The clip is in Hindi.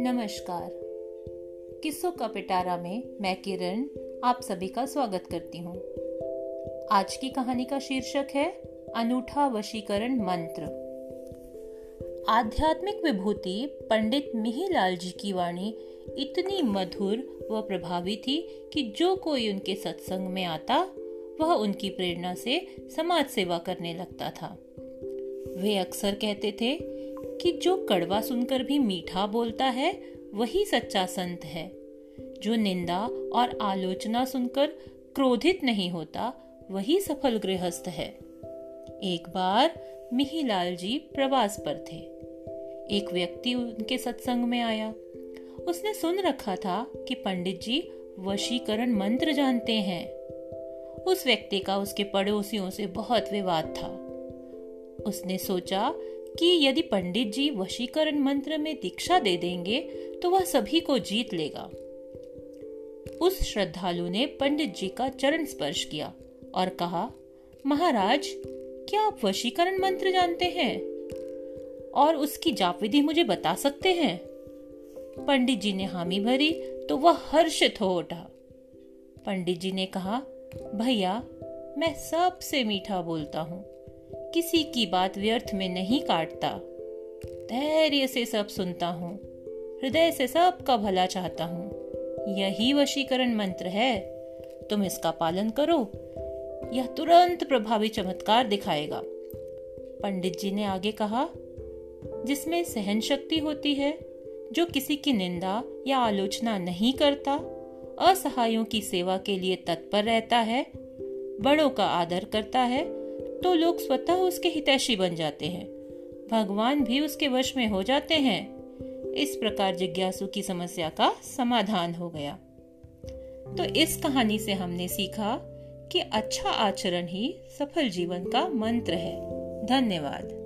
नमस्कार। किस्सों का पिटारा में मैं किरण आप सभी का स्वागत करती हूँ। आज की कहानी का शीर्षक है अनूठा वशीकरण मंत्र। आध्यात्मिक विभूति पंडित मिहिलाल जी की वाणी इतनी मधुर व प्रभावी थी कि जो कोई उनके सत्संग में आता, वह उनकी प्रेरणा से समाज सेवा करने लगता था। वे अक्सर कहते थे कि जो कड़वा सुनकर भी मीठा बोलता है, वही सच्चा संत है। जो निंदा और आलोचना सुनकर क्रोधित नहीं होता, वही सफल गृहस्थ है। एक बार मिहिलाल जी प्रवास पर थे। एक व्यक्ति उनके सत्संग में आया। उसने सुन रखा था कि पंडित जी वशीकरण मंत्र जानते हैं। उस व्यक्ति का उसके पड़ोसियों से बहुत विवाद था। उसने सोचा कि यदि पंडित जी वशीकरण मंत्र में दीक्षा दे देंगे तो वह सभी को जीत लेगा। उस श्रद्धालु ने पंडित जी का चरण स्पर्श किया और कहा, महाराज, क्या आप वशीकरण मंत्र जानते हैं? और उसकी जाप विधि मुझे बता सकते हैं? पंडित जी ने हामी भरी तो वह हर्षित हो उठा। पंडित जी ने कहा, भैया, मैं सबसे मीठा बोलता हूँ। किसी की बात व्यर्थ में नहीं काटता। धैर्य से सब सुनता हूँ, हृदय से सबका भला चाहता हूँ। यही वशीकरण मंत्र है। तुम इसका पालन करो। यह तुरंत प्रभावी चमत्कार दिखाएगा। पंडित जी ने आगे कहा, जिसमें सहन शक्ति होती है, जो किसी की निंदा या आलोचना नहीं करता, असहायों की सेवा के लिए तत्पर रहता है, बड़ों का आदर करता है तो लोग स्वतः उसके हितैषी बन जाते हैं। भगवान भी उसके वश में हो जाते हैं। इस प्रकार जिज्ञासु की समस्या का समाधान हो गया। तो इस कहानी से हमने सीखा कि अच्छा आचरण ही सफल जीवन का मंत्र है। धन्यवाद।